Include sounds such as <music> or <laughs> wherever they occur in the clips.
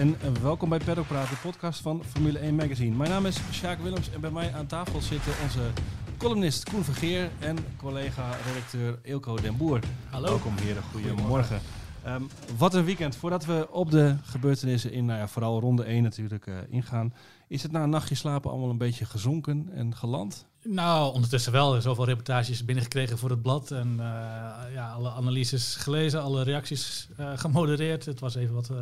En welkom bij Paddock Praat, de podcast van Formule 1 Magazine. Mijn naam is Sjaak Willems en bij mij aan tafel zitten onze columnist Koen Vergeer en collega-redacteur Ilko den Boer. Hallo. Welkom heren, goedemorgen. Ehm, wat een weekend. Voordat we op de gebeurtenissen in, nou ja, vooral ronde 1 natuurlijk eh, ingaan. Is het na een nachtje slapen allemaal een beetje gezonken en geland? Nou, ondertussen wel. Zoveel reportages binnengekregen voor het blad. En eh, ja, alle analyses gelezen, alle reacties eh, gemodereerd. Het was even wat eh,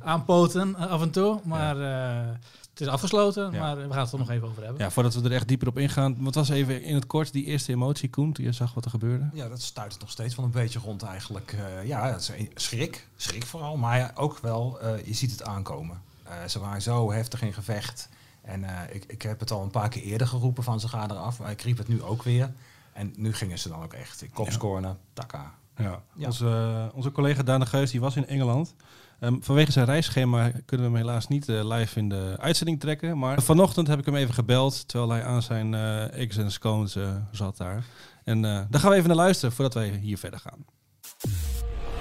aanpoten af en toe. Maar eh, het is afgesloten. Ja. Maar we gaan het er nog even over hebben. Ja, voordat we er echt dieper op ingaan. Wat was even in het kort die eerste emotie, Koen, toen je zag wat er gebeurde? Ja, dat stuit het nog steeds wel een beetje rond eigenlijk. Eh, ja, het is schrik. Schrik vooral. Maar ja, ook wel, eh, je ziet het aankomen. Eh, ze waren zo heftig in gevecht. En eh, ik, ik heb het al een paar keer eerder geroepen van ze gaan eraf. Maar ik riep het nu ook weer. En nu gingen ze dan ook echt. Kopscorner, taka. Ja. Ja. Onze, onze collega Daan de Geus die was in Engeland. Ehm, vanwege zijn reisschema kunnen we hem helaas niet eh, live in de uitzending trekken. Maar vanochtend heb ik hem even gebeld, terwijl hij aan zijn eh eggs en scones eh, zat daar. En eh, daar gaan we even naar luisteren voordat wij hier verder gaan.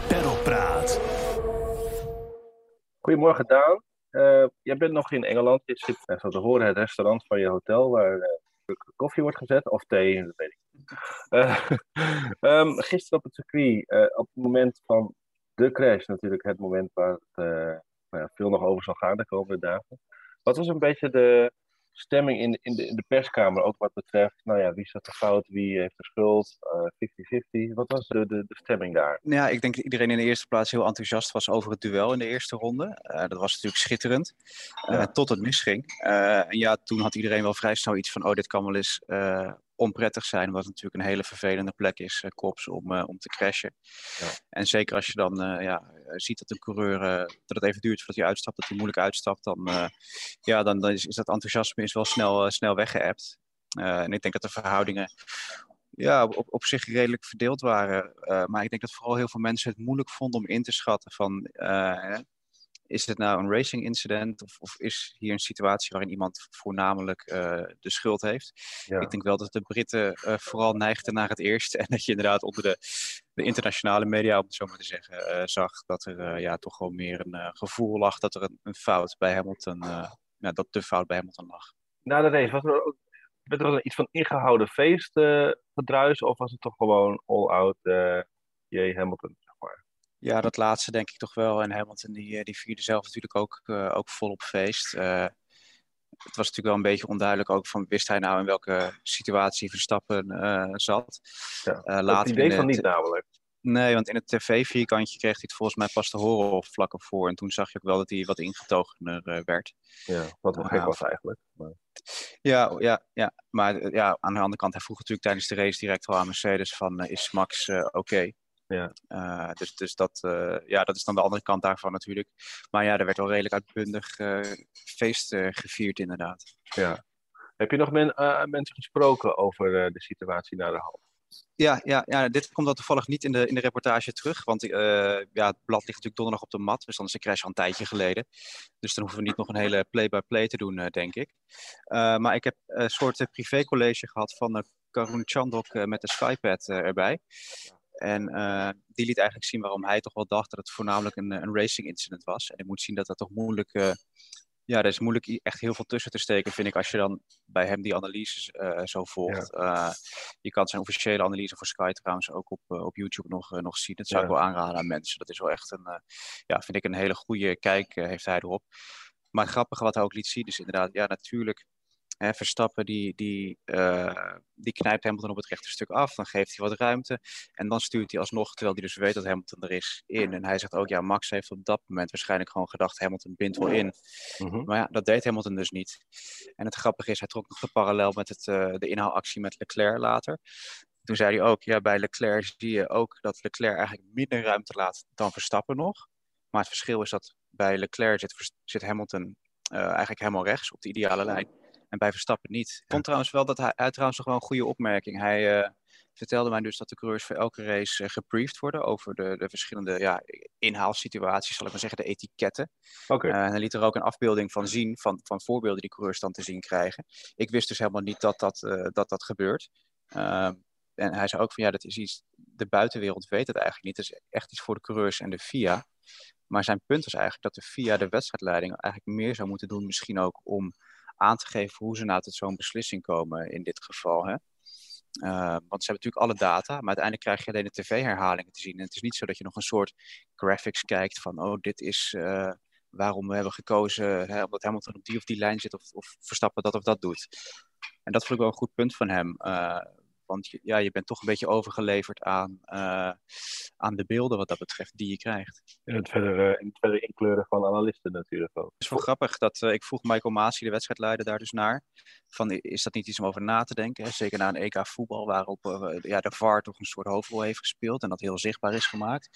Peddelpraat. Goedemorgen Daan. Eh, jij bent nog in Engeland. Je zit, eh, zo te horen, het restaurant van je hotel waar eh, koffie wordt gezet. Of thee, dat weet ik. Eh, <laughs> ehm, gisteren op het circuit, eh, op het moment van de crash natuurlijk, het moment waar het eh, nou veel nog over zal gaan de komende dagen. Wat was een beetje de stemming in, in, de, in de perskamer, ook wat betreft, nou ja, wie zat er fout, wie heeft de schuld, eh, 50-50. Wat was de, de, de stemming daar? Nou Ja, ik denk dat iedereen in de eerste plaats heel enthousiast was over het duel in de eerste ronde. Eh, dat was natuurlijk schitterend, eh, Ja. tot het misging. Eh, en ja, toen had iedereen wel vrij snel iets van, oh, dit kan wel eens eh, onprettig zijn, het natuurlijk een hele vervelende plek is, uh, kops, om, eh, om te crashen. Ja. En zeker als je dan eh, ja, eh, ziet dat een coureur, eh, dat het even duurt voordat hij uitstapt, dat hij moeilijk uitstapt, dan, eh, ja, dan, dan is, is dat enthousiasme is wel snel, eh, snel weggeëpt. Eh, en ik denk dat de verhoudingen ja, op, op zich redelijk verdeeld waren. Eh, maar ik denk dat vooral heel veel mensen het moeilijk vonden om in te schatten van... eh, is het nou een racing incident of, of is hier een situatie waarin iemand voornamelijk eh, de schuld heeft? Ja. Ik denk wel dat de Britten eh, vooral neigden naar het eerste. <laughs> En dat je inderdaad onder de, de internationale media, om het zo maar te zeggen, eh, zag dat er ja, toch wel meer een gevoel lag dat er een, een fout bij Hamilton, ja, dat de fout bij Hamilton lag. Na de race, was er ook, werd er iets van ingehouden feest gedruis, of was het toch gewoon all-out J. Hamilton? Ja, dat laatste denk ik toch wel. En Hamilton die, eh, die vierde zelf natuurlijk ook, eh, ook volop feest. Eh, het was natuurlijk wel een beetje onduidelijk ook van wist hij nou in welke situatie Verstappen zat. Ja. Eh, Dat later idee in van niet namelijk. Nee, want in het tv-vierkantje kreeg hij het volgens mij pas te horen of vlak ervoor. En toen zag je ook wel dat hij wat ingetogener werd. Ja, wat wel Ja, gek was of- eigenlijk. Maar, Ja, ja, ja. maar ja, aan de andere kant, hij vroeg natuurlijk tijdens de race direct al aan Mercedes van is Max oké? Ja. Eh, dus dus dat, eh, ja, dat is dan de andere kant daarvan natuurlijk. Maar ja, er werd wel redelijk uitbundig eh, feest gevierd inderdaad. ja. Heb je nog men, mensen gesproken over de situatie na de hand? Ja, ja, ja, dit komt dan toevallig niet in de, in de reportage terug. Want ja, het blad ligt natuurlijk donderdag op de mat. Dus dan is de crash al een tijdje geleden. Dus dan hoeven we niet nog een hele play-by-play te doen, denk ik. Maar ik heb een soort privécollege gehad van Karun Chandok met de Skypad erbij. En eh, die liet eigenlijk zien waarom hij toch wel dacht dat het voornamelijk een, een racing incident was. En ik moet zien dat dat toch moeilijk... eh, ja, er is moeilijk echt heel veel tussen te steken, vind ik, als je dan bij hem die analyses eh, zo volgt. Je kan zijn officiële analyse voor Sky trouwens ook op, op YouTube nog, nog zien. Dat zou ik wel aanraden aan mensen. Dat is wel echt een, ja, vind ik een hele goede kijk heeft hij erop. Maar het grappige wat hij ook liet zien is inderdaad, ja natuurlijk, hè, Verstappen die, die, eh, die knijpt Hamilton op het rechte stuk af. Dan geeft hij wat ruimte. En dan stuurt hij alsnog, terwijl hij dus weet dat Hamilton er is, in. En hij zegt ook, ja, Max heeft op dat moment waarschijnlijk gewoon gedacht, Hamilton bindt wel in. Mhm. Maar ja, dat deed Hamilton dus niet. En het grappige is, hij trok nog de parallel met het, eh, de inhaalactie met Leclerc later. Toen zei hij ook, ja, bij Leclerc zie je ook dat Leclerc eigenlijk minder ruimte laat dan Verstappen nog. Maar het verschil is dat bij Leclerc zit, zit Hamilton eh, eigenlijk helemaal rechts op de ideale lijn. En bij Verstappen niet. Ik vond trouwens wel dat hij, hij trouwens nog wel een goede opmerking. Hij eh, vertelde mij dus dat de coureurs voor elke race eh, gebriefd worden over de, de verschillende ja, inhaalsituaties, zal ik maar zeggen, de etiketten. Oké. Eh, en hij liet er ook een afbeelding van zien, van, van voorbeelden die coureurs dan te zien krijgen. Ik wist dus helemaal niet dat dat, eh, dat, dat gebeurt. Ehm, en hij zei ook van ja, dat is iets, de buitenwereld weet het eigenlijk niet. Het is echt iets voor de coureurs en de FIA. Maar zijn punt was eigenlijk dat de FIA de wedstrijdleiding eigenlijk meer zou moeten doen, misschien ook om aan te geven hoe ze nou tot zo'n beslissing komen in dit geval. Hè? Uh, want ze hebben natuurlijk alle data, maar uiteindelijk krijg je alleen de tv-herhalingen te zien. En het is niet zo dat je nog een soort graphics kijkt van, oh, dit is uh, waarom we hebben gekozen, hè, omdat Hamilton op die of die lijn zit of, of Verstappen dat of dat doet. En dat vond ik wel een goed punt van hem. Uh, want je, ja, je bent toch een beetje overgeleverd aan, uh, aan de beelden wat dat betreft die je krijgt. En het verder, het verder inkleuren van analisten natuurlijk ook. Het is wel grappig dat uh, ik vroeg Michael Masi, de wedstrijdleider, daar dus naar. Van, is dat niet iets om over na te denken? Hè? Zeker na een EK voetbal waarop ja, de VAR toch een soort hoofdrol heeft gespeeld en dat heel zichtbaar is gemaakt.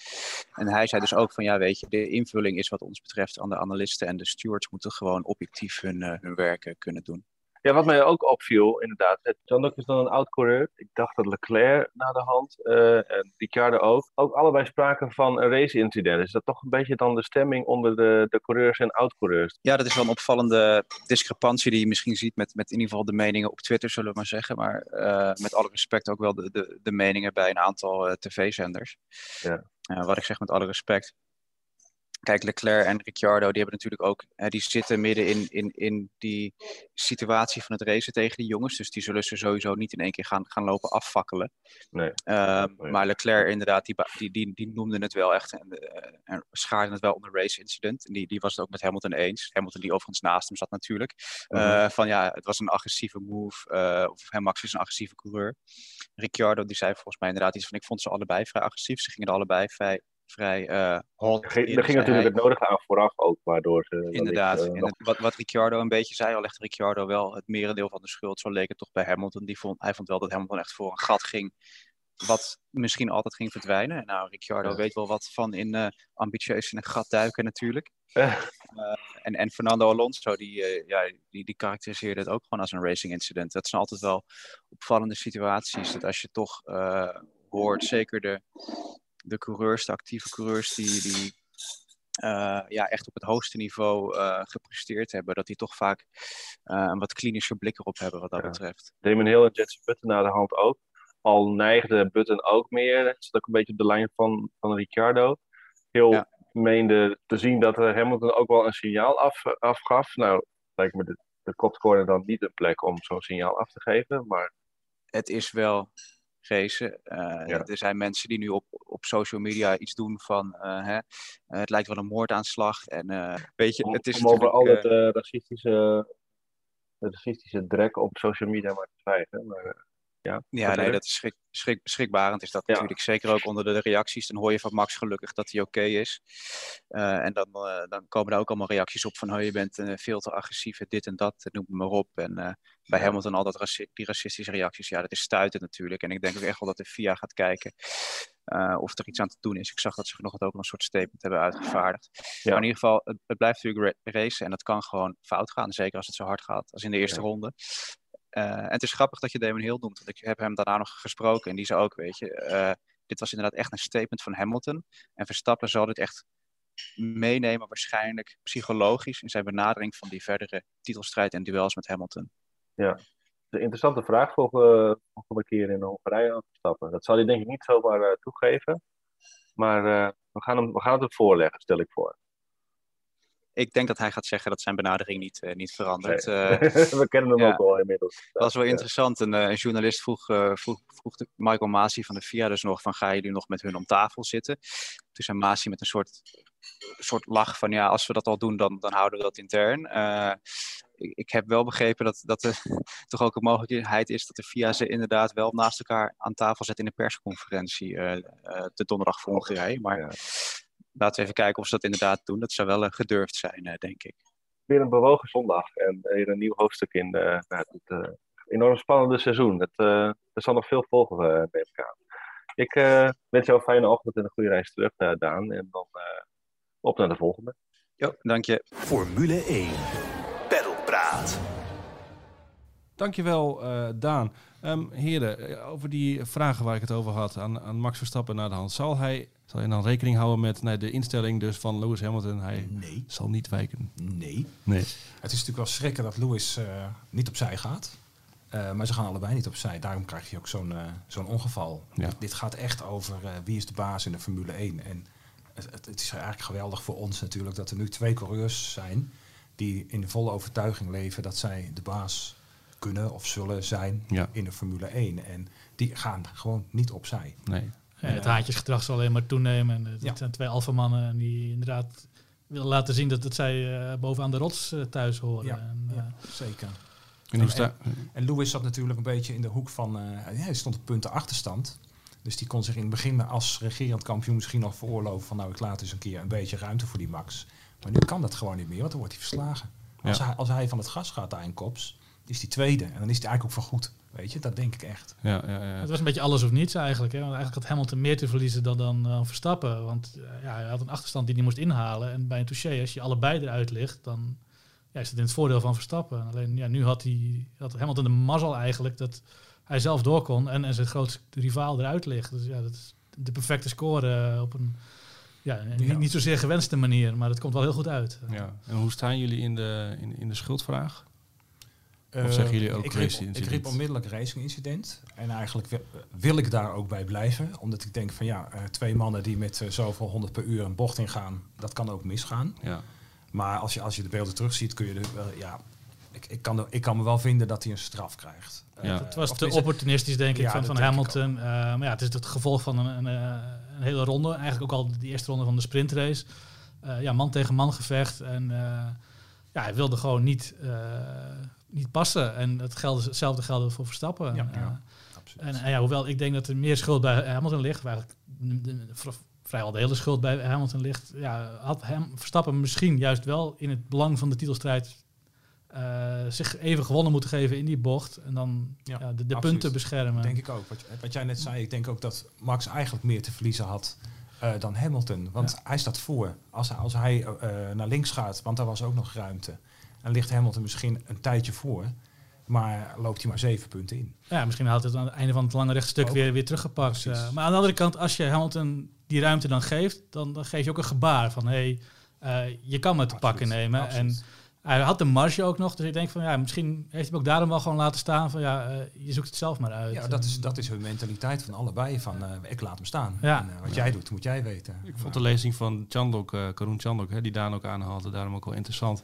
En hij zei dus ook van ja, weet je, de invulling is wat ons betreft aan de analisten en de stewards moeten gewoon objectief hun, hun werk kunnen doen. Ja, wat mij ook opviel, inderdaad. Jean-Luc is dan een oud coureur. Ik dacht dat Leclerc na de hand uh, en Ricciardo ook. Ook allebei spraken van een race-incident. Is dat toch een beetje dan de stemming onder de, de coureurs en oud-coureurs? Ja, dat is wel een opvallende discrepantie die je misschien ziet met, met in ieder geval de meningen op Twitter, zullen we maar zeggen. Maar uh, met alle respect ook wel de, de, de meningen bij een aantal uh, tv-zenders. Ja. wat ik zeg met alle respect. Kijk, Leclerc en Ricciardo, die hebben natuurlijk ook, die zitten midden in, in, in die situatie van het racen tegen die jongens. Dus die zullen ze sowieso niet in één keer gaan, gaan lopen afvakkelen. Nee. Uh, nee. Maar Leclerc, inderdaad, die, die, die, die noemde het wel echt en, en schaarde het wel onder race incident. En die, die was het ook met Hamilton eens. Hamilton, die overigens naast hem zat natuurlijk. Uh, uh-huh. Van ja, het was een agressieve move. Uh, of hem Max is een agressieve coureur. Ricciardo, die zei volgens mij inderdaad iets van: ik vond ze allebei vrij agressief. Ze gingen er allebei vrij vrij uh, hot. Er ging, er ging natuurlijk het nodige aan vooraf ook, waardoor ze... Inderdaad. Uh, nog... wat, wat Ricciardo een beetje zei, al legde Ricciardo wel het merendeel van de schuld. Zo leek het toch bij Hamilton. Die vond, hij vond wel dat Hamilton echt voor een gat ging, wat misschien altijd ging verdwijnen. En nou, Ricciardo ja. weet wel wat van in uh, ambitieus in een gat duiken natuurlijk. en, en Fernando Alonso, die, ja, die, die karakteriseerde het ook gewoon als een racing incident. Dat zijn altijd wel opvallende situaties. Dat als je toch hoort, zeker de de coureurs, de actieve coureurs die, die uh, ja, echt op het hoogste niveau uh, gepresteerd hebben, dat die toch vaak uh, een wat klinischer blik erop hebben wat dat ja. betreft. Damon Hill en Jetson Button naar de hand ook. Al neigde Button ook meer. Zit ook een beetje op de lijn van, van Ricciardo. Heel ja. meende te zien dat Hamilton ook wel een signaal af, afgaf. Nou, lijkt me de, de kopscorer dan niet een plek om zo'n signaal af te geven. Maar... Het is wel Gezen. Uh, ja. Er zijn mensen die nu op, op social media iets doen van uh, hè, het lijkt wel een moordaanslag. En weet je, om, het is om over al het racistische, racistische drek op social media maar te zwijgen. Maar, ja, ja nee, dat is schrik, schrik, schrikbarend is dat ja. natuurlijk. Zeker ook onder de reacties. Dan hoor je van Max gelukkig dat hij oké okay is. Uh, en dan, uh, dan komen er ook allemaal reacties op van... Oh, je bent uh, veel te agressief, dit en dat, noem maar op. En bij ja. Hamilton al dat raci die racistische reacties. Ja, dat is stuitend natuurlijk. En ik denk ook echt wel dat de FIA gaat kijken... of er iets aan te doen is. Ik zag dat ze vanochtend ook een soort statement hebben uitgevaardigd. Ja. Maar in ieder geval, het, het blijft natuurlijk ra racen. En dat kan gewoon fout gaan. Zeker als het zo hard gaat als in de eerste ronde. Uh, en het is grappig dat je Damon Hill noemt, want ik heb hem daarna nog gesproken en die zei ook, weet je, uh, dit was inderdaad echt een statement van Hamilton. En Verstappen zal dit echt meenemen, waarschijnlijk psychologisch, in zijn benadering van die verdere titelstrijd en duels met Hamilton. Ja, een interessante vraag voor uh, volgende keer in de Hongarije aan Verstappen. Dat zal hij denk ik niet zomaar toegeven, maar we, gaan hem, we gaan het hem voorleggen, stel ik voor ik denk dat hij gaat zeggen dat zijn benadering niet, uh, niet verandert. Nee. Uh, <laughs> We kennen hem ja. ook al inmiddels. Dat was wel ja. interessant. Een, een, journalist vroeg, vroeg, vroeg de Michael Masi van de FIA dus nog van ga je nu nog met hun om tafel zitten? Toen zei Masi met een soort, soort lach van ja, als we dat al doen, dan, dan houden we dat intern. Ik, ik, heb wel begrepen dat, dat er <laughs> toch ook een mogelijkheid is dat de FIA ze inderdaad wel naast elkaar aan tafel zet in een persconferentie de donderdag voor Hongarije. Maar laten we even kijken of ze dat inderdaad doen. Dat zou wel uh, gedurfd zijn, uh, denk ik. Weer een bewogen zondag en weer een nieuw hoofdstuk in uh, het uh, enorm spannende seizoen. Het, er zal nog veel volgen, neem ik aan. Ik wens jou een fijne ochtend en een goede reis terug, Daan. En dan op naar de volgende. Jo, dank je. Formule 1. Pedalpraat. Dankjewel, uh, Daan. Um, heren, over die vragen waar ik het over had aan, aan Max Verstappen naar de hand. Zal hij, zal hij dan rekening houden met nee, de instelling dus van Lewis Hamilton? Hij nee. zal niet wijken. Nee. nee. Het is natuurlijk wel schrikken dat Lewis uh, niet opzij gaat. Eh, maar ze gaan allebei niet opzij. Daarom krijg je ook zo'n eh, zo'n ongeval. Ja. Dit, gaat echt over eh, wie is de baas in de Formule 1. En het, het, het is eigenlijk geweldig voor ons natuurlijk dat er nu twee coureurs zijn die in de volle overtuiging leven dat zij de baas kunnen of zullen zijn Ja. in de Formule 1. En die gaan gewoon niet opzij. Nee. Ja, het haantjesgedrag zal alleen maar toenemen. En het Ja. zijn twee alfamannen en die inderdaad willen laten zien dat, dat zij eh, bovenaan de rots eh, thuis horen. Ja, En, eh, ja, zeker. En. En Lewis zat natuurlijk een beetje in de hoek van... eh, ja, hij stond op punten achterstand. Dus die kon zich in het begin als regerend kampioen misschien nog veroorloven... van nou, ik laat eens een keer een beetje ruimte voor die Max. Maar nu kan dat gewoon niet meer, want dan wordt hij verslagen. Als, Ja. hij, als hij van het gas gaat daar in Kops, is hij tweede. En dan is hij eigenlijk ook voor goed. Weet je, dat denk ik echt. Ja, ja, ja. Het was een beetje alles of niets eigenlijk. Hè? Want eigenlijk had Hamilton meer te verliezen dan, dan eh, Verstappen. Want eh, ja, hij had een achterstand die hij moest inhalen. En bij een touché, als je allebei eruit ligt, dan ja, is het in het voordeel van Verstappen. Alleen ja, nu had, hij, had Hamilton de mazzel eigenlijk dat hij zelf door kon en, en zijn grootste rivaal eruit ligt. Dus ja, dat is de perfecte score eh, op een ja. Niet, niet zozeer gewenste manier, maar het komt wel heel goed uit. Ja. En hoe staan jullie in de, in, in de schuldvraag? Of zeggen jullie ook ik racing riep, ik riep onmiddellijk racing incident. En eigenlijk wil, wil ik daar ook bij blijven. Omdat ik denk van ja, eh, twee mannen die met eh, zoveel 100 per uur een bocht ingaan, dat kan ook misgaan. Ja. Maar als je, als je de beelden terugziet, kun je er wel, ja, ik, ik, kan, er- ik kan me wel vinden dat hij een straf krijgt. Ja. Eh, Het was te opportunistisch, denk ik, Ja, van, van denk ik Hamilton. Eh, maar ja, het is het gevolg van een, een, eh, een hele ronde. Eigenlijk ook al die eerste ronde van de sprintrace. Eh, ja, man tegen man gevecht. En eh, ja, hij wilde gewoon niet, eh, niet passen. En het gelde, hetzelfde geldde voor Verstappen. Ja, Eh, ja. Absoluut. en, en ja, hoewel ik denk dat er meer schuld bij Hamilton ligt, waar vrijwel de hele schuld bij Hamilton ligt, ja, had hem, Verstappen misschien juist wel in het belang van de titelstrijd eh, zich even gewonnen moeten geven in die bocht en dan Ja, ja, de, punten beschermen. denk ik ook. Wat, wat jij net zei, ik denk ook dat Max eigenlijk meer te verliezen had eh, dan Hamilton. Want hij staat voor. Als hij, als hij eh, naar links gaat, want daar was ook nog ruimte. Dan ligt Hamilton misschien een tijdje voor. Maar loopt hij maar zeven punten in. Ja, misschien had het aan het einde van het lange rechtstuk weer, weer teruggepakt. Eh, maar aan de andere kant, als je Hamilton die ruimte dan geeft, dan, dan geef je ook een gebaar van hé, hey, eh, je kan me te pakken nemen. Absoluut. En hij had de marge ook nog, dus ik denk van ja, misschien heeft hij hem ook daarom wel gewoon laten staan van ja, eh, je zoekt het zelf maar uit. Ja, dat is, dat is hun mentaliteit van allebei. Van eh, ik laat hem staan. Ja. En, wat jij doet, moet jij weten. Ik vond de lezing van Chandok, eh Karun Chandok, hè, die Daan ook aanhaalde, daarom ook wel interessant.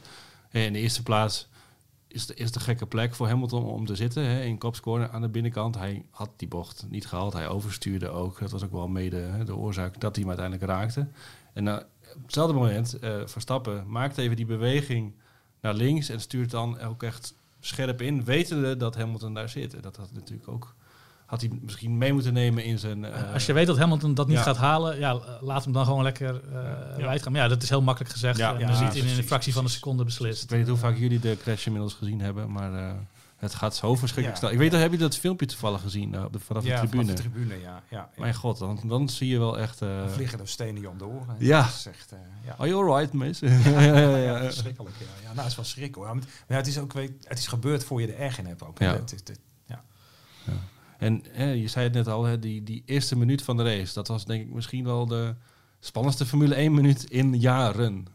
In de eerste plaats is de, is gekke plek voor Hamilton om te zitten. Hè, in kopscorner aan de binnenkant. Hij had die bocht niet gehaald. Hij overstuurde ook. Dat was ook wel mede hè, de oorzaak dat hij hem uiteindelijk raakte. En nou, op hetzelfde moment, eh, Verstappen maakt even die beweging naar links en stuurt dan ook echt scherp in, wetende dat Hamilton daar zit. En dat had natuurlijk ook, had hij misschien mee moeten nemen in zijn... eh, Als je weet dat Hamilton dat niet ja. gaat halen, ja, laat hem dan gewoon lekker eh Ja. wijd gaan. Maar ja, dat is heel makkelijk gezegd. Ja, en ja, dan ziet hij in een fractie van een seconde beslist. Ik weet niet hoe vaak jullie de crash inmiddels gezien hebben, maar eh, het gaat zo verschrikkelijk Ja. snel. Ik weet, heb je dat filmpje toevallig gezien op de, vanaf ja, de tribune? vanaf de tribune, ja. ja, ja. Mijn god, dan, dan zie je wel echt... eh Dan vliegen er stenen je om de oren. Ja. Dat is echt, eh, ja. Are you alright, miss? ja, ja, ja, Ja, <laughs> ja. verschrikkelijk. Ja, ja nou, het is wel schrik hoor. Maar ja, het is ook weet, het is gebeurd voor je er erg in hebt ook. Ja. Het het- En hè, je zei het net al, hè, die, die eerste minuut van de race, dat was denk ik misschien wel de spannendste Formule 1 minuut in jaren.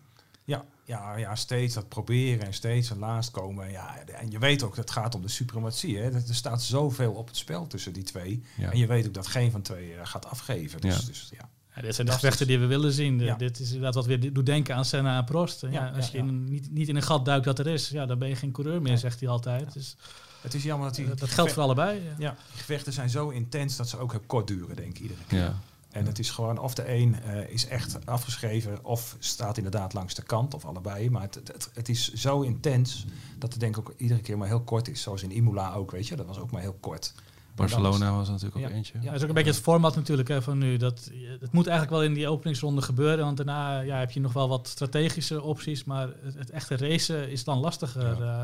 ja, ja, ja, steeds dat proberen en steeds een laatst komen. Ja, en je weet ook, dat het gaat om de suprematie. Hè. Er staat zoveel op het spel tussen die twee. Ja. En je weet ook dat geen van twee eh, gaat afgeven. Dus, Ja. dus ja. Ja, dit zijn de gevechten die we willen zien. Ja. Dit is inderdaad wat weer doet denken aan Senna en Prost. Ja, Ja, als ja, je in niet, niet in een gat duikt dat er is, ja, dan ben je geen coureur meer, zegt hij altijd. Dus Het is jammer dat die... dat geldt voor allebei. Ja. Ja, die gevechten zijn zo intens dat ze ook heel kort duren, denk ik, iedere keer. Ja. En het is gewoon, of de een eh, is echt afgeschreven, of staat inderdaad langs de kant, of allebei. Maar het, het, het is zo intens dat het denk ik ook iedere keer maar heel kort is. Zoals in Imola ook, weet je. Dat was ook maar heel kort. Barcelona was natuurlijk ook Ja. eentje. Ja, dat is ook een beetje het format natuurlijk hè, van nu. Dat, het moet eigenlijk wel in die openingsronde gebeuren, want daarna ja, heb je nog wel wat strategische opties, maar het, het echte racen is dan lastiger. Eh.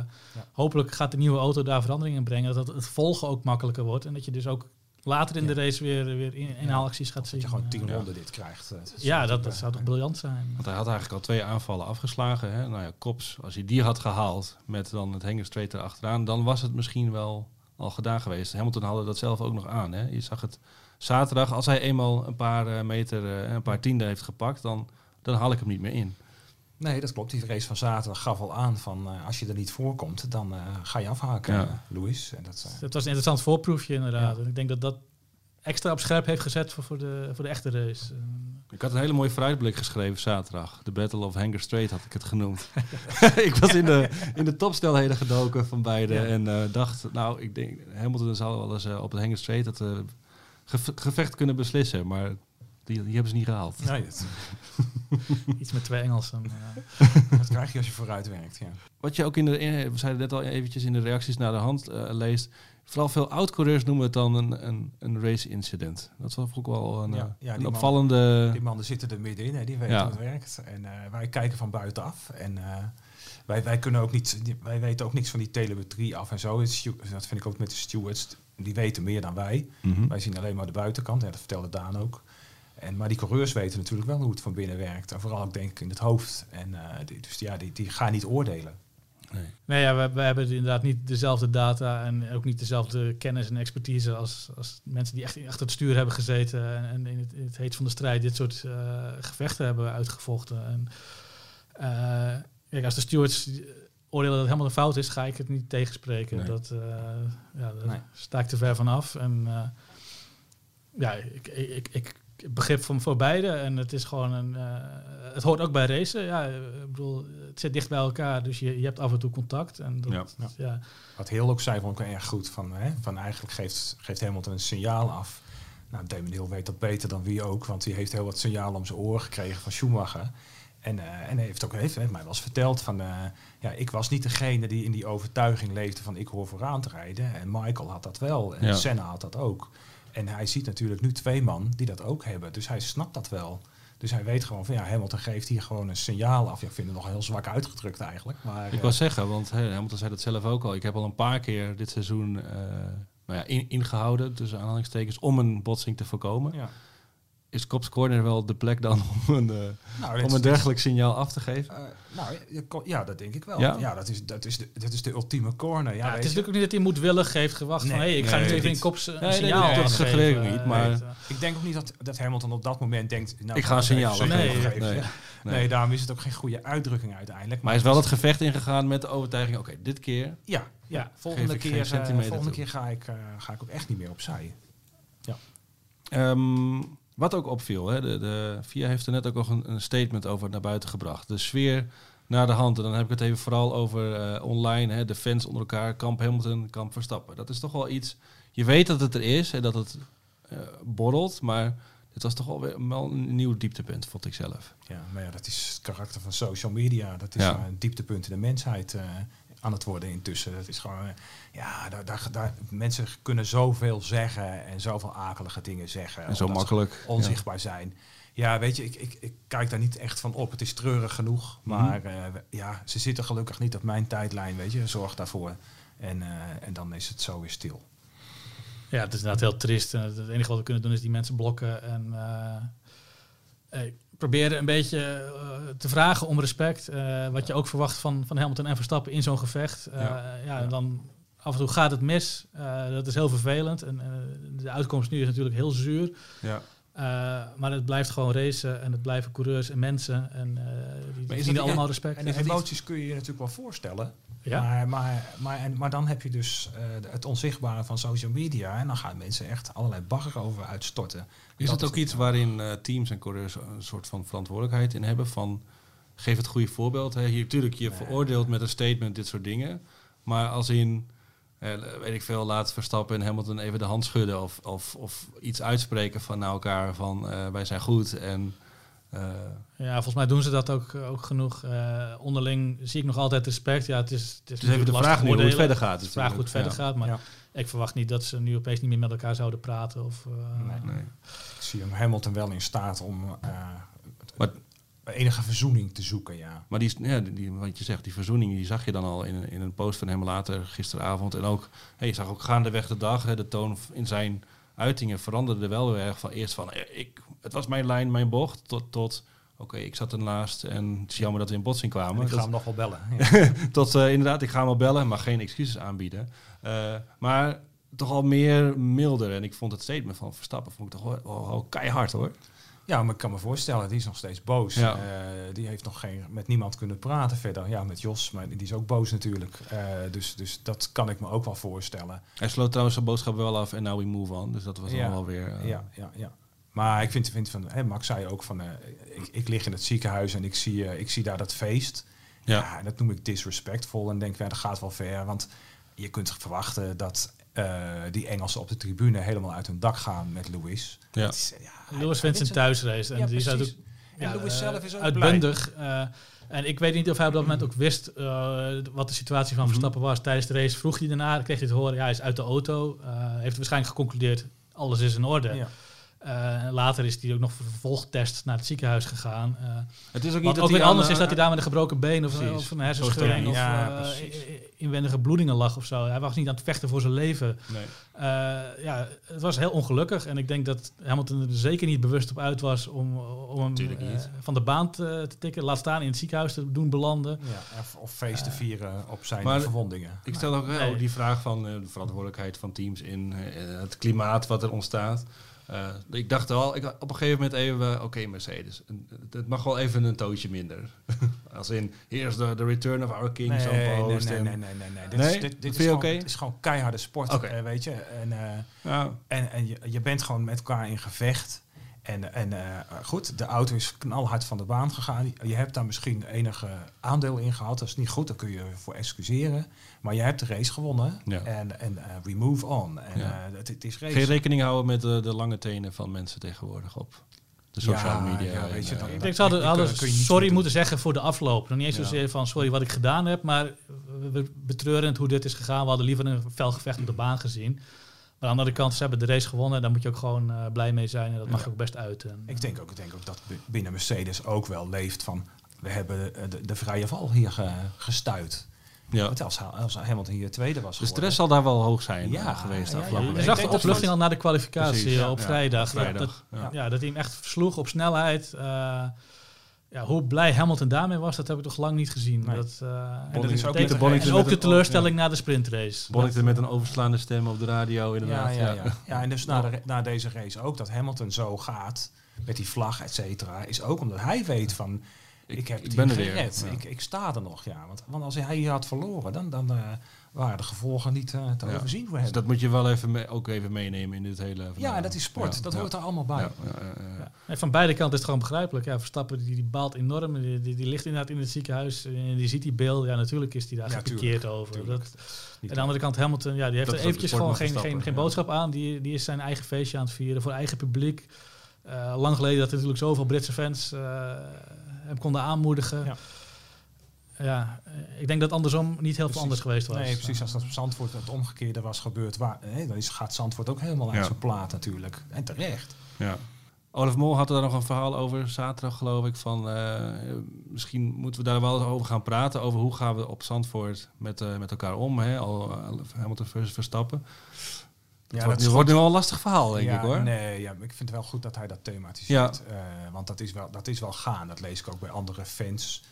Hopelijk gaat de nieuwe auto daar verandering in brengen, dat het volgen ook makkelijker wordt en dat je dus ook later in de race weer, weer in- inhaalacties gaat zien. Dat je gewoon tien Ja. ronden dit krijgt. eh, Ja, dat, zou toch eh, briljant zijn. Want hij had eigenlijk al twee aanvallen afgeslagen. Hè? Nou ja, Kops, als hij die had gehaald met dan het straight erachteraan, dan was het misschien wel al gedaan geweest. Hamilton haalde dat zelf ook nog aan. Hè? Je zag het zaterdag, als hij eenmaal een paar eh, meter, eh, een paar tienden heeft gepakt, dan, dan haal ik hem niet meer in. Nee, dat klopt. Die race van zaterdag gaf al aan van eh, als je er niet voorkomt, dan eh, ga je afhaken, Ja. Louis. En dat, eh, Het was een interessant voorproefje inderdaad. Ja. Ik denk dat dat extra op scherp heeft gezet voor, voor, de, voor de echte race. En- Ik had een hele mooie vooruitblik geschreven zaterdag. De Battle of Hanger Strait had ik het genoemd. <laughs> <laughs> ik was in de, in de topsnelheden gedoken van beide. Ja. En eh, dacht, nou, ik denk, Hamilton zou wel eens eh, op het Hanger Strait het eh, geve- gevecht kunnen beslissen. Maar die, die hebben ze niet gehaald. nee, dat, <laughs> Iets met twee Engelsen. ja. dat krijg je als je vooruit werkt. Ja. Wat je ook in de, we zeiden net al eventjes in de reacties naar de hand leest. Vooral veel oud-coureurs noemen het dan een, een, een race-incident. Dat was ook wel een, Ja, eh, ja, een opvallende... Die mannen zitten er middenin, hè, die weten Ja. hoe het werkt. En eh, wij kijken van buitenaf. En eh, wij, wij, kunnen ook niet, wij weten ook niks van die telemetrie af en zo. Dat vind ik ook met de stewards. Die weten meer dan wij. Mhm. Wij zien alleen maar de buitenkant. Ja, dat vertelde Daan ook. En, maar die coureurs weten natuurlijk wel hoe het van binnen werkt. En vooral ook denk ik in het hoofd. En, die, dus ja, die, die gaan niet oordelen. Nee. Nee, ja, we, we hebben inderdaad niet dezelfde data en ook niet dezelfde kennis en expertise als, als mensen die echt achter het stuur hebben gezeten en, en in, het, in het heet van de strijd dit soort eh, gevechten hebben uitgevochten. En, eh, kijk, als de stewards oordelen dat het helemaal een fout is, ga ik het niet tegenspreken. Nee. Dat, eh, ja, daar Nee. sta ik te ver vanaf. En eh, ja, ik, ik, ik begrip van voor beide en het is gewoon een, eh, het hoort ook bij racen. Ja, ik bedoel, het zit dicht bij elkaar, dus je, je hebt af en toe contact. En dat, Ja. ja. Ja. Wat heel ook zei, vond ik erg goed. Van, hè, van eigenlijk geeft, geeft Hamilton een signaal af. Nou, Damon Hill weet dat beter dan wie ook. Want die heeft heel wat signalen om zijn oren gekregen van Schumacher. En, eh, en hij heeft ook heeft, heeft mij wel eens verteld van... eh, ja, ik was niet degene die in die overtuiging leefde van ik hoor vooraan te rijden. En Michael had dat wel. En Ja. Senna had dat ook. En hij ziet natuurlijk nu twee man die dat ook hebben. Dus hij snapt dat wel. Dus hij weet gewoon van ja, Hamilton geeft hier gewoon een signaal af. Ja, ik vind het nog heel zwak uitgedrukt eigenlijk. Maar, Ik eh, wou zeggen, want hè, Hamilton zei dat zelf ook al. Ik heb al een paar keer dit seizoen eh, nou ja, in- ingehouden, tussen aanhalingstekens, om een botsing te voorkomen. ja. Is Cops Corner wel de plek dan <laughs> om een, eh, Nou, om een dergelijk signaal af te geven? Eh, nou, je kon- ja, dat denk ik wel. Ja? Ja, dat, is, dat, is de, dat is de ultieme corner. Ja, Ja, het is natuurlijk ook niet dat hij moedwillig heeft gewacht van Nee. hé, ik ga Nee, nu even in niet. kops een Nee, nee, signaal nee, dat ik niet, Eh, maar- weet, eh. Ik denk ook niet dat, dat Hamilton op dat moment denkt... Nou, Ik ga een signaal geven. Nee, Ja. <laughs> nee. Nee, daarom is het ook geen goede uitdrukking uiteindelijk. Maar hij is wel het gevecht ingegaan met de overtuiging, oké, dit keer Ja, ja. volgende, keer, eh, volgende toe. keer ga ik, eh, ga ik ook echt niet meer opzij. Ehm, wat ook opviel, hè, de, de VIA heeft er net ook nog een, een statement over naar buiten gebracht. De sfeer naar de hand. En dan heb ik het even vooral over eh, online, hè, de fans onder elkaar, kamp Hamilton, kamp Verstappen. Dat is toch wel iets, je weet dat het er is en dat het eh, borrelt, maar dit was toch wel weer wel een nieuw dieptepunt, vond ik zelf. Ja, maar ja, dat is het karakter van social media. Dat is Ja. een dieptepunt in de mensheid eh, aan het worden intussen. Dat is gewoon, eh, ja, daar, daar, daar, mensen kunnen zoveel zeggen en zoveel akelige dingen zeggen. En zo makkelijk. onzichtbaar zijn. Ja, weet je, ik, ik, ik kijk daar niet echt van op. Het is treurig genoeg. Maar eh, ja, ze zitten gelukkig niet op mijn tijdlijn, weet je. Zorg daarvoor. En, eh, en dan is het zo weer stil. Ja, het is inderdaad heel triest. En Het enige wat we kunnen doen is die mensen blokken en eh, eh, proberen een beetje eh, te vragen om respect. eh, wat je ook verwacht van, van Hamilton en Verstappen in zo'n gevecht. Eh, Ja. ja. en dan af en toe gaat het mis. Dat is heel vervelend. En de uitkomst nu is natuurlijk heel zuur. Ja. Eh, maar het blijft gewoon racen en het blijven coureurs en mensen. En eh die is verdienen dat- allemaal en- respect. En de emoties kun je je natuurlijk wel voorstellen. Ja. Maar, maar, maar, en, maar dan heb je dus eh, het onzichtbare van social media. En dan gaan mensen echt allerlei bagger over uitstorten. Is Dat het ook iets waarin eh, teams en coureurs een soort van verantwoordelijkheid in hebben? Van geef het goede voorbeeld. Hè? Hier natuurlijk, je Nee. veroordeelt met een statement dit soort dingen. Maar als in, weet ik veel, laat Verstappen en Hamilton even de hand schudden. Of, of, of iets uitspreken van naar elkaar van eh, wij zijn goed. En eh, Ja, volgens mij doen ze dat ook, ook genoeg. Eh, onderling zie ik nog altijd respect. Ja, het is, het is, is even de vraag nu hoe het verder gaat. Het is de vraag hoe het verder gaat. Maar Ja. ik verwacht niet dat ze nu opeens niet meer met elkaar zouden praten. Of, eh, Nee. Nee. Ik zie hem Hamilton wel in staat om eh, enige verzoening te zoeken, ja. Maar die, ja, die, wat je zegt, die verzoening, die zag je dan al in, een- in een post van hem later gisteravond. En ook, hey, je zag ook gaandeweg de dag, hè, de toon in zijn uitingen veranderde wel weer erg van eerst van, eh, ik, het was mijn lijn, mijn bocht, tot, tot oké, ik zat ernaast en het is jammer dat we in botsing kwamen. Ik ga hem nog wel bellen. Ja. <laughs> tot eh, inderdaad, ik ga hem wel bellen, maar geen excuses aanbieden. Eh, maar toch al meer milder. En ik vond het statement van Verstappen vond ik toch wel, wel- wel keihard hoor. Ja, maar ik kan me voorstellen, die is nog steeds boos. Ja. Eh, die heeft nog geen, met niemand kunnen praten verder. Ja, met Jos, maar die is ook boos natuurlijk. Eh, dus, dus dat kan ik me ook wel voorstellen. Hij sloot trouwens zijn boodschap wel af en now we move on. Dus dat was Ja. dan wel weer... eh, Ja, ja, ja. Maar ik vind, vind van, hè, Max zei ook van, ik, ik lig in het ziekenhuis en ik zie, ik zie daar dat feest. Ja. Ja. dat noem ik disrespectful en denk, ja, dat gaat wel ver. Want je kunt verwachten dat eh, die Engelsen op de tribune helemaal uit hun dak gaan met Louis. Ja. Dat is, ja, hij- Lewis wint zijn thuisrace. En Ja, die is precies. ook En Lewis eh, zelf is ook uitbundig. eh, en ik weet niet of hij op dat moment ook wist eh, wat de situatie van Verstappen was. Tijdens de race vroeg hij daarna, kreeg hij te horen, ja, hij is uit de auto. eh, heeft waarschijnlijk geconcludeerd, alles is in orde. Ja. Eh, en later is hij ook nog voor vervolgtest naar het ziekenhuis gegaan. Eh, Het is ook niet dat ook weer anders aan- is dat hij daar met een gebroken been of, Precies. of een hersenschudding of. Ja, eh, inwendige bloedingen lag of zo. Hij was niet aan het vechten voor zijn leven. Nee. Eh, ja, het was heel ongelukkig. En ik denk dat Hamilton er zeker niet bewust op uit was om, om hem van de baan te, te tikken. Laat staan in het ziekenhuis te doen belanden. Ja, of, of feest te vieren op zijn Maar- verwondingen. Ik stel ook wel Nee. die vraag van eh, de verantwoordelijkheid van teams in het klimaat wat er ontstaat. Eh, ik dacht al, ik, op een gegeven moment even, eh, oké Mercedes, een- het mag wel even een tootje minder. <laughs> Als in, here's the, the return of our king, Nee, nee, nee, post. nee, nee, nee, nee, nee. Dit, Nee? Is, dit, is, gewoon, is gewoon keiharde sport, eh, weet je. En, eh, Ja, en, en je, je bent gewoon met elkaar in gevecht. En, en eh, goed, de auto is knalhard van de baan gegaan. Je hebt daar misschien enige aandeel in gehad. Dat is niet goed, daar kun je voor excuseren. Maar je hebt de race gewonnen. Ja. En, en eh, we move on. En Ja. eh, het, het is race. geen rekening houden met de, de lange tenen van mensen tegenwoordig op de sociale Ja, media. ja, weet je, dan- Ik dat- denk ze hadden, sorry moeten zeggen voor de afloop. Nog niet eens Ja. zozeer van sorry wat ik gedaan heb, maar we, hoe dit is gegaan. We hadden liever een fel gevecht op de baan gezien. Aan de andere kant, ze hebben de race gewonnen. Daar moet je ook gewoon eh, blij mee zijn. En dat mag je ook best uiten. Ik denk ook, ik denk ook dat binnen Mercedes ook wel leeft van... We hebben eh, de, de vrije val hier ge- gestuit. ja. Want als, als Hamilton hier tweede was De stress zal daar wel hoog zijn Ja, eh, geweest ja, afgelopen Je zag de opluchting al na de kwalificatie Precies, eh, ja. op Ja, vrijdag. vrijdag, Dat, ja. ja, dat hij hem echt versloeg op snelheid. Eh, ja, hoe blij Hamilton daarmee was, dat heb ik toch lang niet gezien. Nee. Dat, eh, en dat is ook de Bonington en met ook de een- teleurstelling na de sprintrace. Bonington met een overslaande stem op de radio Ja, inderdaad. ja, ja. ja, en dus na, de, na deze race ook dat Hamilton zo gaat met die vlag, et cetera, is ook omdat hij weet van ik, Ik- heb ik het ben er weer. gered. Ja. Ik, ik sta er nog, ja. Want, want als hij hier had verloren, dan, dan eh, waren de gevolgen niet eh, te Ja. overzien voor Dus hem. dat moet je wel even mee- ook even meenemen in dit hele... ja, dat is sport. Ja, dat ja. hoort er allemaal bij. Ja, ja, ja, ja. Ja. En van beide kanten is het gewoon begrijpelijk. Ja, Verstappen die, die baalt enorm. Die, die, die ligt inderdaad in het ziekenhuis. En die ziet die beeld. Ja, natuurlijk is hij daar Ja, gepikeerd over. tuurlijk. Dat, Niet aan de andere kant Hamilton, ja, die heeft Dat er eventjes gewoon geen, geen, geen ja. boodschap aan. Die, die is zijn eigen feestje aan het vieren voor eigen publiek. Eh, lang geleden dat er natuurlijk zoveel Britse fans eh, hem konden aanmoedigen. Ja. Ja, eh, ik denk dat andersom niet heel veel anders geweest was. Nee, precies. Als dat op Zandvoort het omgekeerde was gebeurd, waar, hè, dan is, gaat Zandvoort ook helemaal uit Ja. zijn plaat natuurlijk. En terecht. Ja. Olaf Mol had er nog een verhaal over, zaterdag geloof ik, van eh, misschien moeten we daar wel eens over gaan praten, over hoe gaan we op Zandvoort met, eh, met elkaar om, hè? Al, Hamilton versus Verstappen. Dat Ja, wordt, dat wordt nu wel een lastig verhaal, denk ja, ik hoor. Nee, ja, maar ik vind het wel goed dat hij dat thematiseert. Eh, want dat is, wel, dat is wel gaan. Dat lees ik ook bij andere fans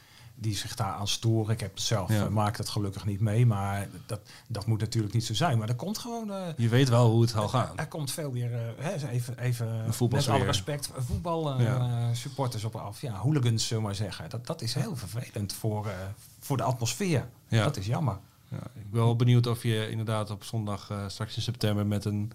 die zich daar aan storen. Ik heb het zelf, Ja. eh, maak dat gelukkig niet mee. Maar dat, dat moet natuurlijk niet zo zijn. Maar er komt gewoon... eh, Je weet wel hoe het zal gaan. Er komt veel weer, eh, hè, even, even met alle respect, voetbal Ja. supporters op af. Ja, hooligans, zullen we maar zeggen. Dat, dat is heel vervelend voor, voor de atmosfeer. Ja. Dat is jammer. Ja, ik ben wel benieuwd of je inderdaad op zondag straks in september met een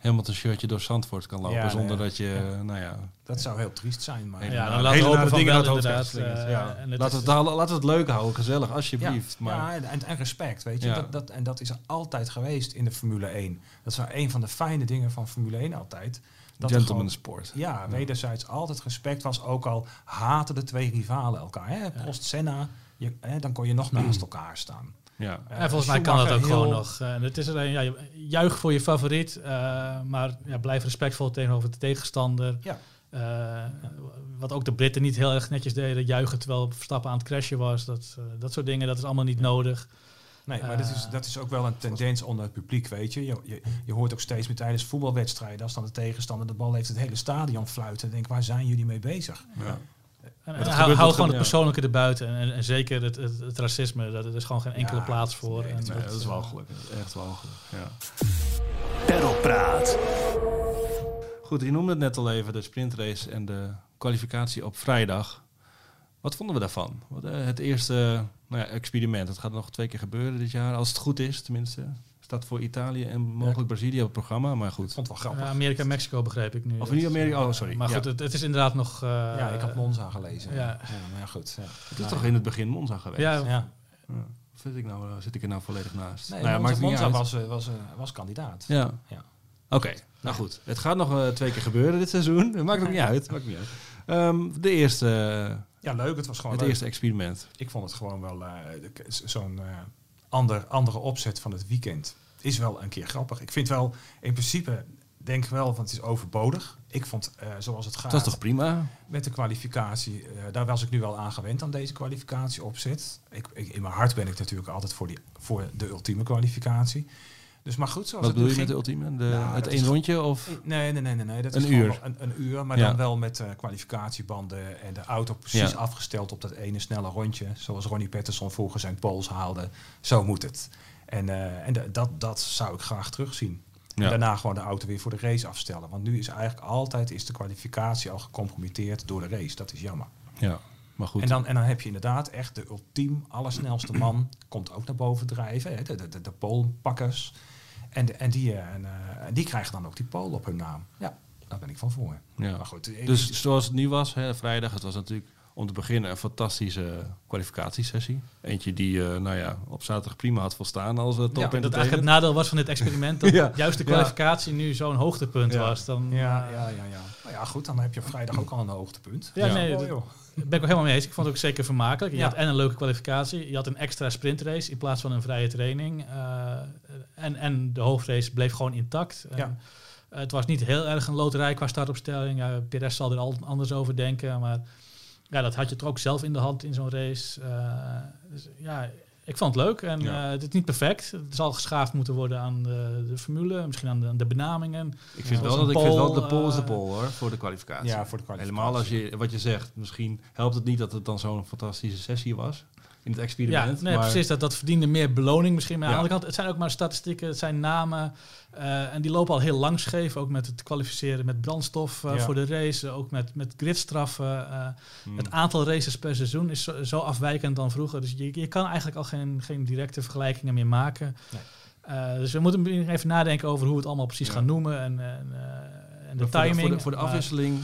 Hamilton shirtje door Zandvoort kan lopen. Ja, nee, zonder ja. dat je, nou ja... Dat zou heel triest zijn. Maar Ja, dan laten we hopen nare van dingen het hoofd inderdaad, eh, ja. en het Laten we het, laten we het leuk houden, gezellig, alsjeblieft. Ja, maar, ja en, en respect, weet je. Ja. Dat, dat, en dat is er altijd geweest in de Formule 1. Dat is wel een van de fijne dingen van Formule 1 altijd. Dat gentleman gewoon- sport. Ja, wederzijds altijd respect was. Ook al haten de twee rivalen elkaar. Hè? Prost, Senna, je, hè, dan kon je nog <clears throat> naast elkaar staan. Ja. En volgens mij kan dat ook gewoon nog. Eh, het is alleen, ja, juich voor je favoriet, eh, maar ja, blijf respectvol tegenover de tegenstander. Ja. Eh, Wat ook de Britten niet heel erg netjes deden, juichen terwijl Verstappen aan het crashen was. Dat, eh, dat soort dingen, dat is allemaal niet nodig. Nee, maar dat, is, Eh, dat is ook wel een tendens onder het publiek, weet je. Je, je, je hoort ook steeds meer tijdens voetbalwedstrijden... als dan de tegenstander de bal heeft, het hele stadion fluiten. Denk waar zijn jullie mee bezig? Ja. En, dat en hou, gebeurt hou ook gewoon het persoonlijke erbuiten. En, en, zeker het, het, het racisme, dat, er is gewoon geen enkele Ja, plaats voor. nee, En Nee, dat is eh, wel gelukkig. Echt wel gelukkig. Ja. Peddelpraat. Goed, je noemde het net al even, de sprintrace en de kwalificatie op vrijdag. Wat vonden we daarvan? Wat, eh, het eerste nou ja, experiment, het gaat nog twee keer gebeuren dit jaar, als het goed is tenminste. Staat voor Italië en mogelijk Brazilië op het programma, maar goed. Vond het wel grappig. Ja, Amerika en Mexico begreep ik nu. Of niet Amerika, oh sorry. Maar Ja. goed, het, het is inderdaad nog... eh, ja, ik had Monza gelezen. ja. Ja, maar ja, goed. Ja. Het is toch in het begin Monza geweest? Ja, Ja. Of Zit ik, nou, eh, zit ik er nou volledig naast? Nee, nou ja, Monza, was, eh, was, eh, was kandidaat. Ja. Ja. Oké, nou goed. Het gaat nog eh, twee keer gebeuren dit seizoen. Het <laughs> maakt ook niet uit. Maakt niet uit. Ehm, de eerste, Ja, leuk. Het was gewoon het leuk. eerste experiment. Ik vond het gewoon wel eh, de- zo'n eh, ander, andere opzet van het weekend. Is wel een keer grappig. Ik vind wel, in principe, denk ik wel, want het is overbodig. Ik vond, eh, zoals het gaat, Dat is toch prima? met de kwalificatie, eh, daar was ik nu wel aan gewend aan deze kwalificatieopzet. Ik, ik, in mijn hart ben ik natuurlijk altijd voor, die, voor de ultieme kwalificatie. Dus maar goed, zoals Wat het bedoel je met de ultieme? De, Nou, het één rondje of? Nee, nee, nee, nee, nee. Dat Een is uur. Een, een uur, maar Ja. dan wel met eh, kwalificatiebanden en de auto precies Ja. afgesteld op dat ene snelle rondje. Zoals Ronnie Patterson vroeger zijn pols haalde. Zo moet het. En, eh, en de- dat, dat zou ik graag terugzien. Ja. En daarna gewoon de auto weer voor de race afstellen. Want nu is eigenlijk altijd is de kwalificatie al gecompromitteerd door de race. Dat is jammer. Ja, maar goed. En dan, en dan heb je inderdaad echt de ultiem allersnelste man. Komt ook naar boven drijven. Hè, de, de, de, de poolpakkers. En, en, die, eh, en, eh, en die krijgen dan ook die pool op hun naam. Ja, daar ben ik van voor. ja. Maar goed, ik- Dus zoals het nu was, hè, vrijdag, het was natuurlijk om te beginnen een fantastische kwalificatiesessie. Eentje die, eh, nou ja, op zaterdag prima had volstaan als uh, top dat eigenlijk het nadeel was van dit experiment. Dat <laughs> Ja. juist de Ja. kwalificatie nu zo'n hoogtepunt Ja. was. Dan, Ja, eh, ja, ja, ja. Nou ja, goed, dan heb je vrijdag ook al een hoogtepunt. Ja, Ja. nee, joh. daar ben ik ook helemaal mee eens. Ik vond het ook zeker vermakelijk. Je Ja. had en een leuke kwalificatie. Je had een extra sprintrace in plaats van een vrije training. Eh, en, en de hoofdrace bleef gewoon intact. En, Ja. eh, het was niet heel erg een loterij qua startopstelling. Ja, Perez zal er al anders over denken. Maar ja, dat had je toch ook zelf in de hand in zo'n race. Eh, dus, ja, ik vond het leuk. En Ja. eh, het is niet perfect. Het zal geschaafd moeten worden aan de, de formule. Misschien aan de, aan de benamingen. Ik vind Ja, wel dat ik vind wel pole, de pol is de eh, pol hoor, voor de kwalificatie. Ja, voor de kwalificatie. Helemaal als je, wat je zegt, misschien helpt het niet dat het dan zo'n fantastische sessie was in het experiment. Ja, nee, maar precies. Dat, dat verdiende meer beloning misschien. Maar aan de andere kant, het zijn ook maar statistieken, het zijn namen. eh, en die lopen al heel lang scheef. Ook met het kwalificeren met brandstof eh, Ja. voor de race. Ook met, met gridstraffen. eh, Hmm. Het aantal races per seizoen is zo, zo afwijkend dan vroeger. Dus je, je kan eigenlijk al geen, geen directe vergelijkingen meer maken. Nee. Dus we moeten even nadenken over hoe we het allemaal precies gaan noemen. En, en, en de voor timing. Voor de, voor de Maar afwisseling.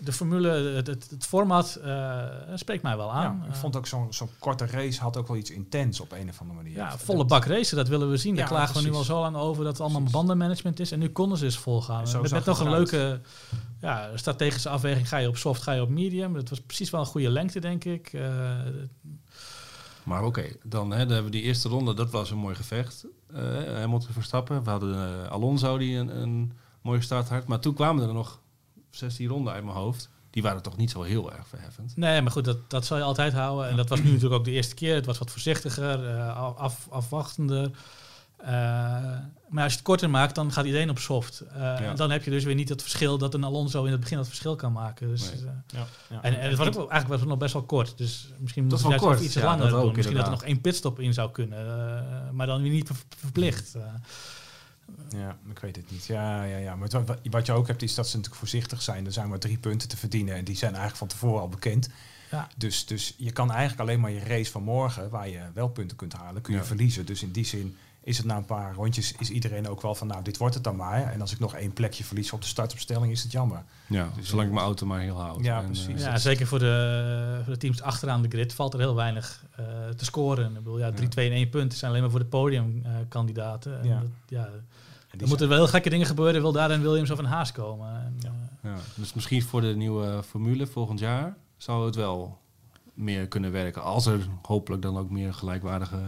De formule, het, het, het format eh, spreekt mij wel aan. Ja, ik Eh, vond ook zo'n zo'n korte race had ook wel iets intens op een of andere manier. Ja, volle dat- bak racen, dat willen we zien. Daar Ja, klagen we nu al zo lang over dat het allemaal Precies. bandenmanagement is. En nu konden ze eens volgaan. Zo Met, met nog het een leuke ja, strategische afweging. Ga je op soft, ga je op medium. Dat was precies wel een goede lengte, denk ik. Eh, Maar oké, dan, hè, dan hebben we die eerste ronde, dat was een mooi gevecht. Eh Hamilton Verstappen. We hadden Alonso die een, een mooie start had. Maar toen kwamen er nog 16 ronden uit mijn hoofd. Die waren toch niet zo heel erg verheffend. nee, maar goed, dat, dat zal je altijd houden. En dat was nu <clears throat> natuurlijk ook de eerste keer. Het was wat voorzichtiger, eh, af, afwachtender. Eh, maar als je het korter maakt, dan gaat iedereen op soft. Eh, en Dan heb je dus weer niet het verschil dat een Alonso in het begin dat verschil kan maken. Dus, Nee. eh, Ja, ja. En, en het was ook, wel- eigenlijk was het nog best wel kort. Dus misschien Dat wel juist kort, iets langer dat ook. Misschien dat er nog één pitstop in zou kunnen. eh, maar dan weer niet ver- verplicht. Ja, ik weet het niet. Ja, ja, ja. Maar wat, wat je ook hebt is dat ze natuurlijk voorzichtig zijn. Er zijn maar drie punten te verdienen en die zijn eigenlijk van tevoren al bekend. Ja. Dus, dus je kan eigenlijk alleen maar je race van morgen, waar je wel punten kunt halen, kun je Ja. verliezen. Dus in die zin is het na een paar rondjes, is iedereen ook wel van, nou, dit wordt het dan maar. En als ik nog één plekje verlies op de startopstelling, is het jammer. Ja, Dus, zolang eh, ik mijn auto maar heel houd. Ja, En, precies. eh, Ja, zeker voor de, voor de teams achteraan de grid valt er heel weinig eh, te scoren. Ik bedoel, ja, 3, 2 en 1 punten zijn alleen maar voor de podiumkandidaten. Ja. ja. ja, En die er moeten wel heel gekke dingen gebeuren. Wil daar een Williams of een Haas komen. En, Ja. eh, ja. Dus misschien voor de nieuwe formule volgend jaar zou het wel meer kunnen werken. Als er hopelijk dan ook meer gelijkwaardige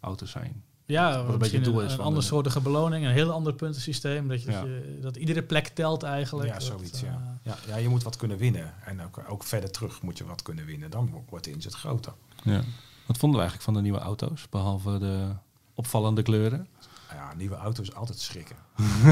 auto's zijn. Ja, een beetje doel een, is een ander de- soortige beloning, een heel ander puntensysteem. Dat, je, Ja. dat, iedere plek telt eigenlijk. Ja, Dat, zoiets, eh, ja. ja. Ja, je moet wat kunnen winnen. En ook, ook verder terug moet je wat kunnen winnen. Dan wo- wordt de inzet groter. Ja. Wat vonden we eigenlijk van de nieuwe auto's? Behalve de opvallende kleuren. Ja, nieuwe auto's altijd schrikken.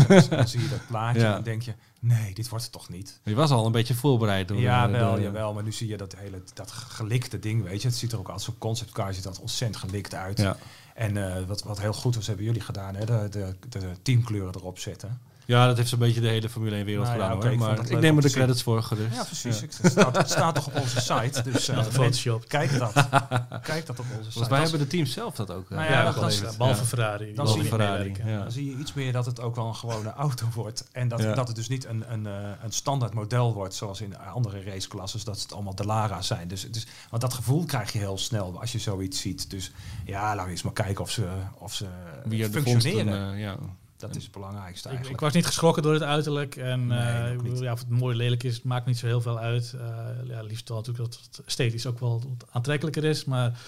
dan, <laughs> dan zie je dat plaatje Ja. en dan denk je, nee, dit wordt het toch niet. Je was al een beetje voorbereid. Door Ja, wel, de- jawel. Maar nu zie je dat hele dat gelikte ding, weet je. Het ziet er ook als zo'n conceptcar ziet dat ontzettend gelikt uit. Ja. En eh, wat, wat heel goed was, hebben jullie gedaan, hè? De, de, de teamkleuren erop zetten. Ja, dat heeft zo'n beetje de hele Formule 1 wereld Nou ja, gedaan hoor. Maar ik neem er de credits voor gerust. Ja, precies. Ja. Het, staat, het staat toch op onze site. <laughs> Dus eh, Nog gefotoshopt. kijk dat. <laughs> Kijk dat op onze site. Volgens mij hebben de teams zelf dat ook. eh, Nou ja, dat- is is- behalve. Ferrari. Dan zie je Ferrari, meewerken. ja. Dan zie je iets meer dat het ook wel een gewone auto wordt. En dat, dat het dus niet een, een, eh, een standaard model wordt zoals in andere raceklasses. Dat het allemaal de Lara zijn. Dus, het is, want dat gevoel krijg je heel snel als je zoiets ziet. Dus ja, laten we eens maar kijken of ze, of ze Wie er functioneren. vondsten, eh, ja. Dat is het belangrijkste Ik, ik eigenlijk. was niet geschrokken door het uiterlijk. En Nee, eh, ja, of het mooi lelijk is, maakt niet zo heel veel uit. Eh ja, liefst wel natuurlijk dat het esthetisch ook wel aantrekkelijker is. Maar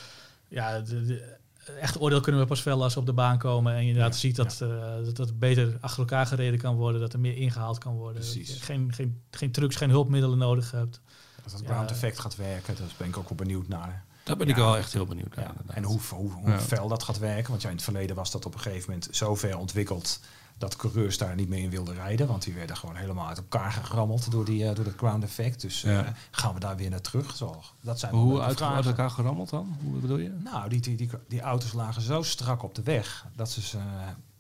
ja, de, de- echt oordeel kunnen we pas vellen als we op de baan komen. En je inderdaad Ja, ziet dat, eh, dat het beter achter elkaar gereden kan worden. Dat er meer ingehaald kan worden. Precies. Dat je geen, geen, geen trucs, geen hulpmiddelen nodig hebt. Dat het ground effect gaat werken, daar ben ik ook wel benieuwd naar. Daar ben Ja. ik wel echt heel benieuwd naar. En hoe, hoe, hoe Ja. fel dat gaat werken. Want ja, in het verleden was dat op een gegeven moment zo ver ontwikkeld dat coureurs daar niet mee in wilden rijden. Want die werden gewoon helemaal uit elkaar gerammeld door, die, eh, door dat ground effect. Dus eh, Ja. gaan we daar weer naar terug? Zo, dat zijn hoe uit, uit elkaar gerammeld dan? Hoe bedoel je? Nou, die, die, die, die auto's lagen zo strak op de weg dat ze ze eh,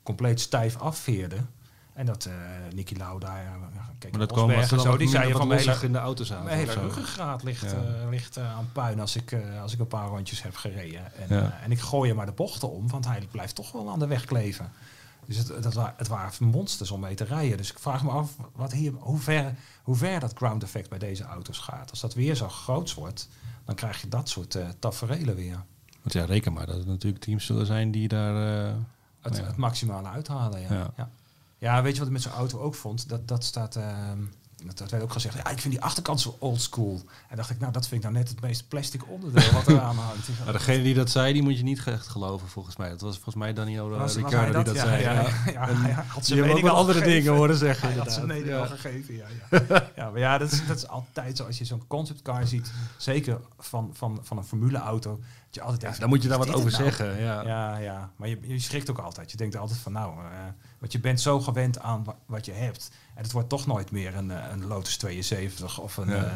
compleet stijf afveerden. En dat eh Nicky Lauda, uh, kijk, Maar dat en zo, die zeiden van mijn in de auto zaten. mijn hele ruggengraat ligt, Ja. eh, ligt eh, aan puin als ik, als ik een paar rondjes heb gereden. En, Ja. en ik gooi er maar de bochten om, want hij blijft toch wel aan de weg kleven. Dus het, dat het waren monsters om mee te rijden. Dus ik vraag me af wat hier, hoe, ver, hoe ver dat ground effect bij deze auto's gaat. Als dat weer zo groot wordt, dan krijg je dat soort taferelen weer. Want ja, reken maar dat er natuurlijk teams zullen zijn die daar... Het, Ja. het maximale uithalen, ja. Ja. Weet je wat ik met zo'n auto ook vond? Dat, dat staat... ehm, dat, dat werd ook gezegd, ja, ik vind die achterkant zo old school. En dacht ik, nou, dat vind ik nou net het meest plastic onderdeel wat eraan hangt. <laughs> Degene die dat zei, die moet je niet echt geloven volgens mij. Dat was volgens mij Daniel uh, was- hij die dat Ja, zei. ja, Ja. ja, had zijn Die hebben ook wel andere gegeven. dingen horen zeggen. <laughs> Hij had zijn inderdaad. mening Ja. al gegeven, ja. Ja, <laughs> ja maar ja, dat is, dat is altijd zo. Als je zo'n conceptcar ziet, zeker van, van, van een formuleauto, dat je altijd Ja, denkt, daar moet je daar wat over nou? zeggen. Ja. Ja, ja. Maar je, je schrikt ook altijd. Je denkt altijd van nou, eh, want je bent zo gewend aan wa- wat je hebt. En het wordt toch nooit meer een, eh, een Lotus 72 of een, Ja. eh,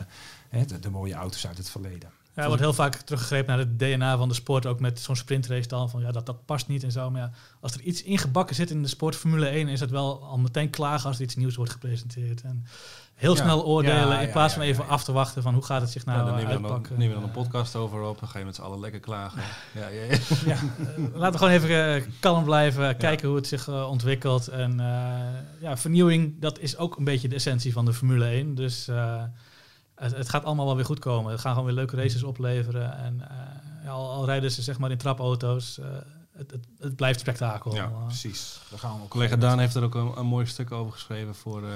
hè, de, de mooie auto's uit het verleden. Ja, er wordt heel vaak teruggegrepen naar het DNA van de sport. Ook met zo'n sprintrace dan. Van ja, dat, dat past niet en zo. Maar ja, als er iets ingebakken zit in de sport Formule 1... is het wel al meteen klagen als er iets nieuws wordt gepresenteerd. En heel Ja. snel oordelen Ja, in plaats van even af te wachten van hoe gaat het zich nou dan we dan, uitpakken. nemen we dan een podcast over op. Dan ga je met z'n allen lekker klagen. Ja. Eh, Laten we gewoon even eh, kalm blijven, kijken hoe het zich eh, ontwikkelt. En ja, vernieuwing, dat is ook een beetje de essentie van de Formule 1. Dus het, het gaat allemaal wel weer goed komen. Het gaan gewoon weer leuke races opleveren. En al, al rijden ze zeg maar in trapauto's, het, het, het blijft spektakel. Ja, Eh, Precies. We gaan ook Collega Daan heeft er ook een, een mooi stuk over geschreven voor eh,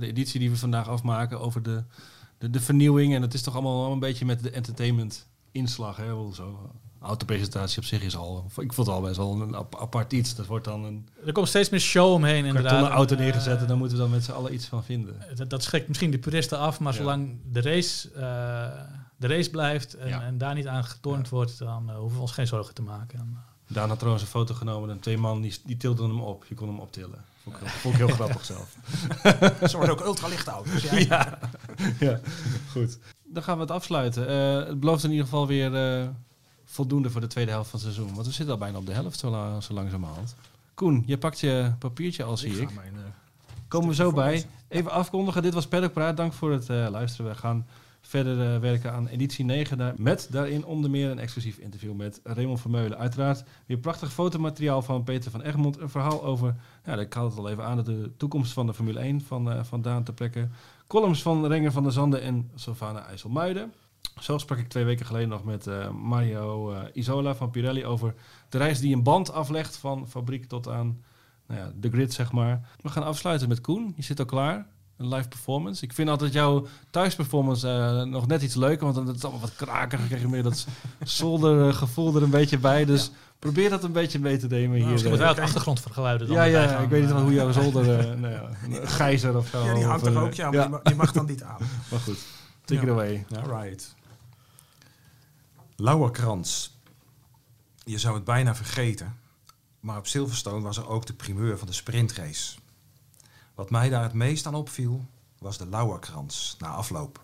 de editie die we vandaag afmaken over de, de, de vernieuwing. En het is toch allemaal wel een beetje met de entertainment inslag. Hè? Wel zo. Autopresentatie op zich is al, ik vond het al best wel een ap- apart iets. Dat wordt dan een er komt steeds meer show omheen inderdaad. kartonnen auto En, neergezet en eh, dan moeten we dan met z'n allen iets van vinden. dat, dat schrikt misschien de puristen af, maar Ja. zolang de race, eh, de race blijft en, Ja. en daar niet aan getornd Ja. wordt, dan eh, hoeven we ons geen zorgen te maken. En, Daan had trouwens een foto genomen en twee man die, die tilden hem op. Je kon hem optillen. Vond ik, heel- vond ik heel grappig <laughs> zelf. <laughs> Ze worden ook ultralichte auto's. Ja. ja. <laughs> ja, goed. Dan gaan we het afsluiten. Eh, het belooft in ieder geval weer eh, voldoende voor de tweede helft van het seizoen. Want we zitten al bijna op de helft, zo, la- zo langzamerhand. Koen, je pakt je papiertje al, zie ik. ga mijn, eh, Komen we zo bij. Even afkondigen. Dit was Paddock Praat. Dank voor het luisteren. We gaan verder eh, werken aan editie 9. Daar, met daarin onder meer een exclusief interview met Raymond Vermeulen. Uiteraard weer prachtig fotomateriaal van Peter van Egmond. Een verhaal over, ja, ik haal het al even aan, de toekomst van de Formule 1 van, eh, van Daan ter plekke. Columns van Renger van der Zanden en Sylvana IJsselmuiden. Zo sprak ik twee weken geleden nog met eh, Mario Isola van Pirelli over de reis die een band aflegt van fabriek tot aan nou ja, de grid, zeg maar. We gaan afsluiten met Koen. Je zit al klaar. Een live performance. Ik vind altijd jouw thuisperformance eh nog net iets leuker, want dan is het allemaal wat kraker. Dan krijg je meer dat <laughs> zoldergevoel er een beetje bij. Dus probeer dat een beetje mee te nemen hier. Misschien moet eh. wel ook achtergrondvergeluiden dan ja, ja, gaan, ik weet niet eh. hoe jouw <laughs> zolder... eh nou ja, een gijzer of zo. Ja, die hangt of, er eh, ook. Ja, maar Die, mag, die mag dan niet aan. <laughs> Maar goed, take it Ja. away. Alright. Lauwerkrans. Je zou het bijna vergeten, maar op Silverstone was er ook de primeur van de sprintrace. Wat mij daar het meest aan opviel, was de Lauwerkrans na afloop.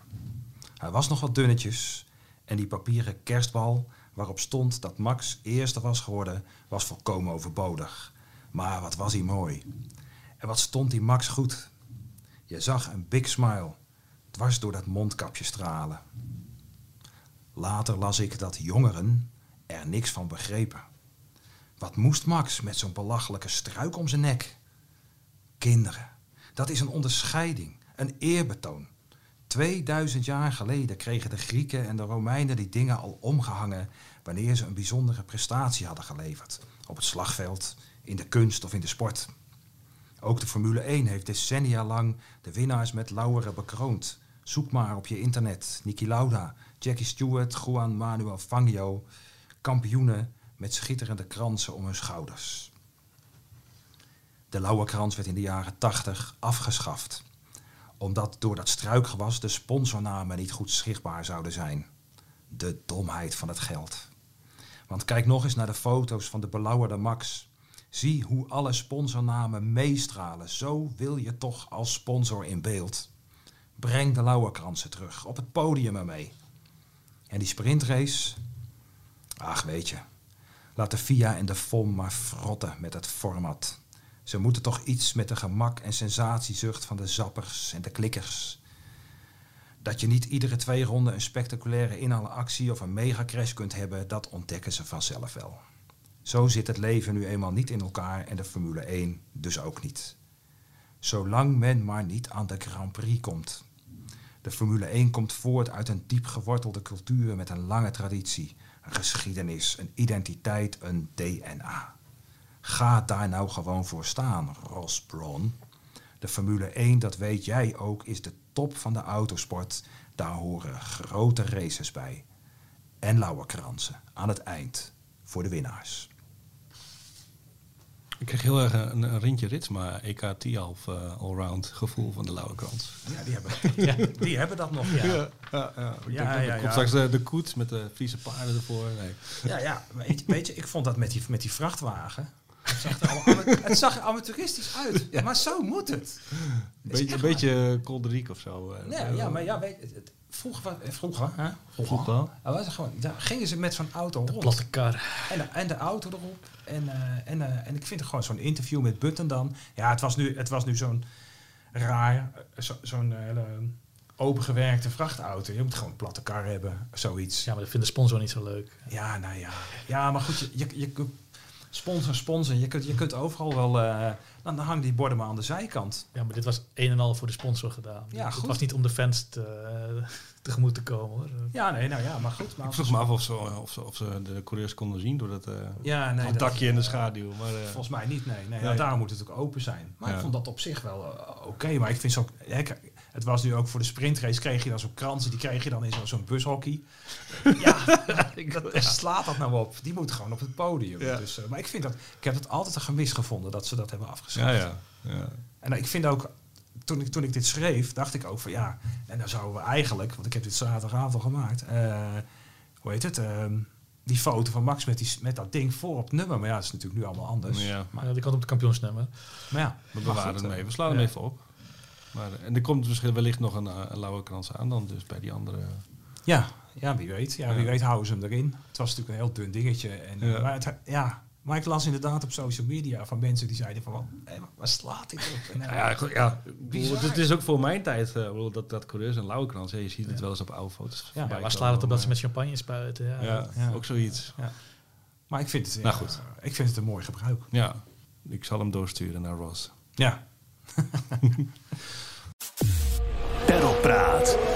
Hij was nog wat dunnetjes en die papieren kerstbal waarop stond dat Max eerste was geworden, was volkomen overbodig. Maar wat was hij mooi. En wat stond die Max goed. Je zag een big smile dwars door dat mondkapje stralen. Later las ik dat jongeren er niks van begrepen. Wat moest Max met zo'n belachelijke struik om zijn nek? Kinderen, dat is een onderscheiding, een eerbetoon. 2000 jaar geleden kregen de Grieken en de Romeinen die dingen al omgehangen wanneer ze een bijzondere prestatie hadden geleverd. Op het slagveld, in de kunst of in de sport. Ook de Formule 1 heeft decennia lang de winnaars met lauweren bekroond. Zoek maar op je internet. Niki Lauda, Jackie Stewart, Juan Manuel Fangio. Kampioenen met schitterende kransen om hun schouders. De lauwerkrans werd in de jaren 80 afgeschaft. Omdat door dat struikgewas de sponsornamen niet goed zichtbaar zouden zijn. De domheid van het geld. Want kijk nog eens naar de foto's van de belauwerde Max. Zie hoe alle sponsornamen meestralen. Zo wil je toch als sponsor in beeld. Breng de lauwerkransen terug. Op het podium ermee. En die sprintrace? Ach, weet je. Laat de FIA en de FOM maar frotten met het format. Ze moeten toch iets met de gemak en sensatiezucht van de zappers en de klikkers. Dat je niet iedere twee ronden een spectaculaire inhaalactie of een megacrash kunt hebben, dat ontdekken ze vanzelf wel. Zo zit het leven nu eenmaal niet in elkaar en de Formule 1 dus ook niet. Zolang men maar niet aan de Grand Prix komt. De Formule 1 komt voort uit een diep gewortelde cultuur met een lange traditie, een geschiedenis, een identiteit, een DNA. Ga daar nou gewoon voor staan, Ross Brawn. De Formule 1, dat weet jij ook, is de top van de autosport. Daar horen grote races bij. En lauwerkransen aan het eind voor de winnaars. Ik kreeg heel erg een, een Rintje Ritsma EK T-half uh, allround gevoel van de Lauwerkrans. Ja, die hebben, <laughs> ja, die hebben dat nog, ja. ja, ja, ja. Komt straks de, de koets met de Friese paarden ervoor. Nee. Ja, ja. Weet, je- weet je, ik vond dat met die, met die vrachtwagen. Het zag er, allemaal ama- <laughs> het zag er amateuristisch uit. Maar zo moet het. Het Beetje, een beetje Kolderiek of zo. eh. waar. Ja, maar ja, weet, je, het- vroeger, eh, vroeger, hè? vroeger, Vroeger. Was het gewoon, daar gingen ze met zo'n auto De rond. platte kar. En de, en de auto erop. En, eh, en, eh, en ik vind het gewoon zo'n interview met Button dan. Ja, het was nu, het was nu zo'n raar, eh, zo- zo'n hele opengewerkte vrachtauto. Je moet gewoon een platte kar hebben, zoiets. Ja, maar dat vindt de sponsor niet zo leuk. Ja, nou ja. Ja, maar goed, je, je, je kunt sponsor, sponsor. Je kunt, je kunt overal wel... eh, dan hangen die borden maar aan de zijkant. Ja, maar dit was een en al voor de sponsor gedaan. Ja, het goed. was niet om de fans te, eh, <laughs> tegemoet te komen. Hoor. Ja, nee, nou ja, maar goed. Maar Ik vroeg me af of ze, of, ze, of ze de coureurs konden zien door dat, eh Ja, nee, dat dakje in de schaduw. Maar, eh, Volgens mij niet, nee. nee, Nee. daarom moet het ook open zijn. Maar Ja. ik vond dat op zich wel oké. maar ik vind zo... ja, het was nu ook voor de sprintrace, kreeg je dan zo'n kransen. Die kreeg je dan in zo- zo'n bushockey. <laughs> ja, <laughs> dat, slaat dat nou op? Die moet gewoon op het podium. Ja. Dus, eh, maar ik vind dat... Ik heb het altijd een gemis gevonden dat ze dat hebben afgeschaft. ja, ja, ja. En ik vind ook, toen ik, toen ik dit schreef, dacht ik ook van ja, en dan zouden we eigenlijk, want ik heb dit zaterdagavond al gemaakt, eh, hoe heet het, ehm, die foto van Max met, die, met dat ding voor op het nummer. Maar ja, dat is natuurlijk nu allemaal anders. Ja. Maar die kant op het kampioensnummer. Maar ja, We bewaren goed, het eh, mee. We slaan hem ja. even op. Maar, eh, en er komt misschien wellicht nog een, eh, een lauwe krans aan dan dus bij die andere. Ja, ja, wie weet. Ja, wie weet houden ze hem erin. Het was natuurlijk een heel dun dingetje. En, eh, Ja. maar, het, ja, maar ik las inderdaad op social media van mensen die zeiden van, wat, hé, maar waar slaat dit op? En, eh, Ja, ja. Dit is ook voor mijn tijd, eh, bedoel, dat, dat coureurs een lauwe krans. hè, je ziet het Ja. wel eens op oude foto's. Ja, waar slaat het op dat ze met champagne spuiten? Ja, Ja, Ja. ook zoiets. Maar ik vind, het, Nou, goed. ik vind het een mooi gebruik. Ja, ik zal hem doorsturen naar Ross. Ja, <laughs> Peddelpraat.